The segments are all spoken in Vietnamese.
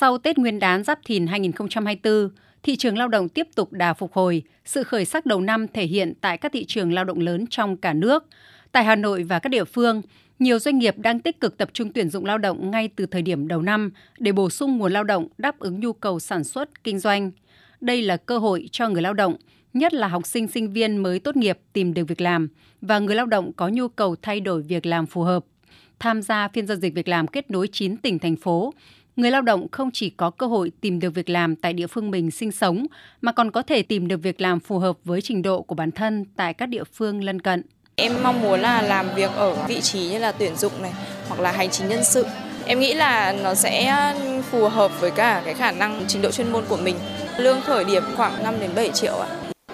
Sau Tết Nguyên đán Giáp Thìn 2024, thị trường lao động tiếp tục đà phục hồi, sự khởi sắc đầu năm thể hiện tại các thị trường lao động lớn trong cả nước. Tại Hà Nội và các địa phương, nhiều doanh nghiệp đang tích cực tập trung tuyển dụng lao động ngay từ thời điểm đầu năm để bổ sung nguồn lao động đáp ứng nhu cầu sản xuất, kinh doanh. Đây là cơ hội cho người lao động, nhất là học sinh sinh viên mới tốt nghiệp tìm được việc làm và người lao động có nhu cầu thay đổi việc làm phù hợp. Tham gia phiên giao dịch việc làm kết nối 9 tỉnh thành phố, người lao động không chỉ có cơ hội tìm được việc làm tại địa phương mình sinh sống mà còn có thể tìm được việc làm phù hợp với trình độ của bản thân tại các địa phương lân cận. Em mong muốn là làm việc ở vị trí như là tuyển dụng này hoặc là hành chính nhân sự. Em nghĩ là nó sẽ phù hợp với cả cái khả năng trình độ chuyên môn của mình. Lương khởi điểm khoảng 5 đến 7 triệu ạ.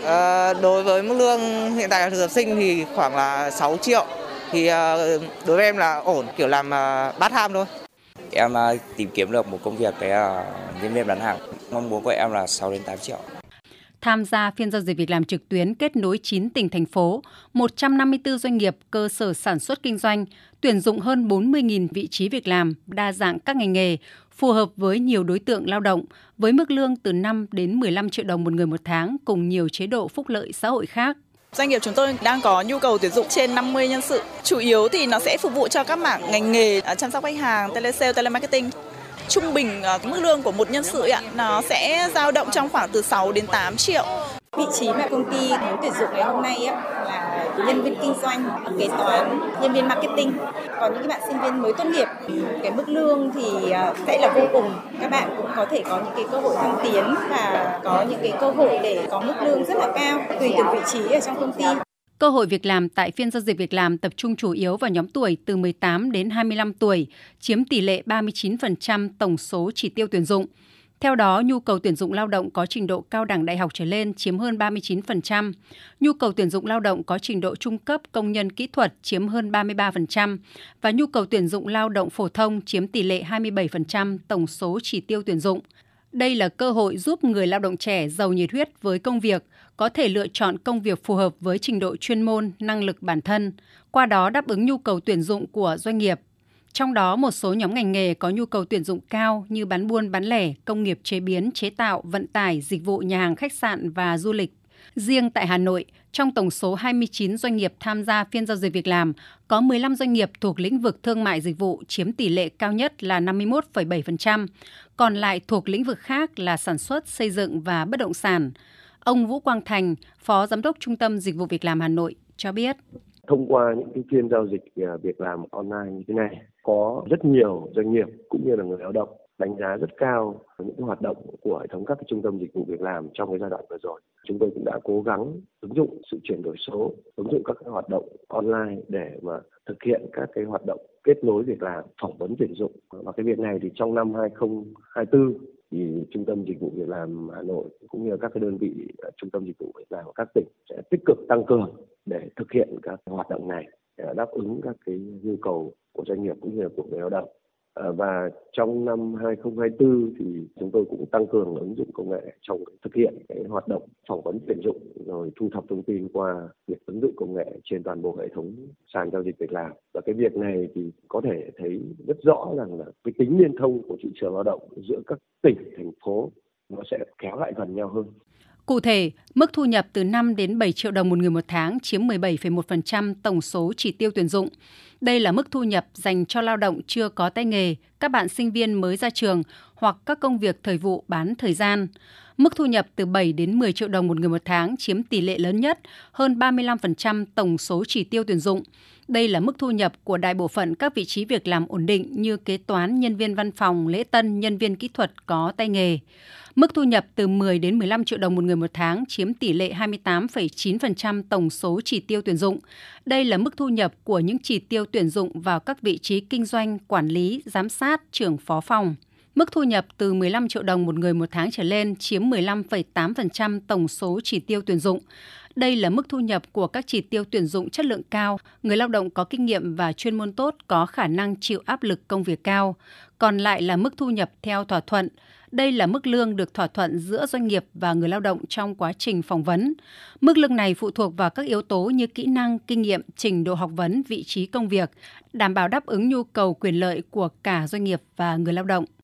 À, đối với mức lương hiện tại là thực tập sinh thì khoảng là 6 triệu. Thì ờ, đối với em là ổn, kiểu làm bát tham thôi. Em à, tìm kiếm được một công việc cái à, nhân viên bán hàng. Mong muốn của em là 6 đến 8 triệu. Tham gia phiên giao dịch việc làm trực tuyến kết nối 9 tỉnh thành phố, 154 doanh nghiệp cơ sở sản xuất kinh doanh, tuyển dụng hơn 40.000 vị trí việc làm, đa dạng các ngành nghề, phù hợp với nhiều đối tượng lao động, với mức lương từ 5 đến 15 triệu đồng một người một tháng cùng nhiều chế độ phúc lợi xã hội khác. Doanh nghiệp chúng tôi đang có nhu cầu tuyển dụng trên 50 nhân sự. Chủ yếu thì nó sẽ phục vụ cho các mảng ngành nghề à, chăm sóc khách hàng, telesale, telemarketing trung bình à, mức lương của một nhân sự ạ nó sẽ dao động trong khoảng từ 6 đến 8 triệu. Vị trí mà công ty muốn tuyển dụng ngày hôm nay á, là nhân viên kinh doanh, kế toán, nhân viên marketing. Còn những cái bạn sinh viên mới tốt nghiệp, cái mức lương thì à, sẽ là vô cùng. Các bạn cũng có thể có những cái cơ hội thăng tiến và có những cái cơ hội để có mức lương rất là cao tùy từng vị trí ở trong công ty. Cơ hội việc làm tại phiên giao dịch việc làm tập trung chủ yếu vào nhóm tuổi từ 18 đến 25 tuổi, chiếm tỷ lệ 39% tổng số chỉ tiêu tuyển dụng. Theo đó, nhu cầu tuyển dụng lao động có trình độ cao đẳng đại học trở lên chiếm hơn 39%, nhu cầu tuyển dụng lao động có trình độ trung cấp công nhân kỹ thuật chiếm hơn 33% và nhu cầu tuyển dụng lao động phổ thông chiếm tỷ lệ 27% tổng số chỉ tiêu tuyển dụng. Đây là cơ hội giúp người lao động trẻ giàu nhiệt huyết với công việc có thể lựa chọn công việc phù hợp với trình độ chuyên môn, năng lực bản thân, qua đó đáp ứng nhu cầu tuyển dụng của doanh nghiệp. Trong đó, một số nhóm ngành nghề có nhu cầu tuyển dụng cao như bán buôn bán lẻ, công nghiệp chế biến, chế tạo, vận tải, dịch vụ nhà hàng khách sạn và du lịch. Riêng tại Hà Nội, trong tổng số 29 doanh nghiệp tham gia phiên giao dịch việc làm, có 15 doanh nghiệp thuộc lĩnh vực thương mại dịch vụ chiếm tỷ lệ cao nhất là 51,7%, còn lại thuộc lĩnh vực khác là sản xuất, xây dựng và bất động sản. Ông Vũ Quang Thành, Phó Giám đốc Trung tâm Dịch vụ Việc làm Hà Nội cho biết. Thông qua những cái phiên giao dịch à, việc làm online như thế này, có rất nhiều doanh nghiệp cũng như là người lao động đánh giá rất cao những hoạt động của hệ thống các cái trung tâm dịch vụ việc làm trong cái giai đoạn vừa rồi. Chúng tôi cũng đã cố gắng ứng dụng sự chuyển đổi số, ứng dụng các cái hoạt động online để mà thực hiện các cái hoạt động kết nối việc làm, phỏng vấn tuyển dụng. Và cái việc này thì trong năm 2024 thì trung tâm dịch vụ việc làm Hà Nội cũng như các cái đơn vị à, trung tâm dịch vụ việc làm của các tỉnh sẽ tích cực tăng cường để thực hiện các hoạt động này, để đáp ứng các cái nhu cầu của doanh nghiệp cũng như là của người lao động. Ờ, và trong năm 2024 thì chúng tôi cũng tăng cường ứng dụng công nghệ trong thực hiện cái hoạt động phỏng vấn tuyển dụng rồi thu thập thông tin qua việc ứng dụng công nghệ trên toàn bộ hệ thống sàn giao dịch việc làm và cái việc này thì có thể thấy rất rõ rằng là cái tính liên thông của thị trường lao động giữa các tỉnh, thành phố nó sẽ kéo lại gần nhau hơn Cụ thể, mức thu nhập từ 5 đến 7 triệu đồng một người một tháng chiếm 17,1% tổng số chỉ tiêu tuyển dụng. Đây là mức thu nhập dành cho lao động chưa có tay nghề, các bạn sinh viên mới ra trường hoặc các công việc thời vụ bán thời gian. Mức thu nhập từ 7 đến 10 triệu đồng một người một tháng chiếm tỷ lệ lớn nhất, hơn 35% tổng số chỉ tiêu tuyển dụng. Đây là mức thu nhập của đại bộ phận các vị trí việc làm ổn định như kế toán, nhân viên văn phòng, lễ tân, nhân viên kỹ thuật có tay nghề. Mức thu nhập từ 10 đến 15 triệu đồng một người một tháng chiếm tỷ lệ 28,9% tổng số chỉ tiêu tuyển dụng. Đây là mức thu nhập của những chỉ tiêu tuyển dụng vào các vị trí kinh doanh, quản lý, giám sát, trưởng phó phòng. Mức thu nhập từ 15 triệu đồng một người một tháng trở lên chiếm 15,8% tổng số chỉ tiêu tuyển dụng. Đây là mức thu nhập của các chỉ tiêu tuyển dụng chất lượng cao, người lao động có kinh nghiệm và chuyên môn tốt có khả năng chịu áp lực công việc cao. Còn lại là mức thu nhập theo thỏa thuận. Đây là mức lương được thỏa thuận giữa doanh nghiệp và người lao động trong quá trình phỏng vấn. Mức lương này phụ thuộc vào các yếu tố như kỹ năng, kinh nghiệm, trình độ học vấn, vị trí công việc, đảm bảo đáp ứng nhu cầu quyền lợi của cả doanh nghiệp và người lao động.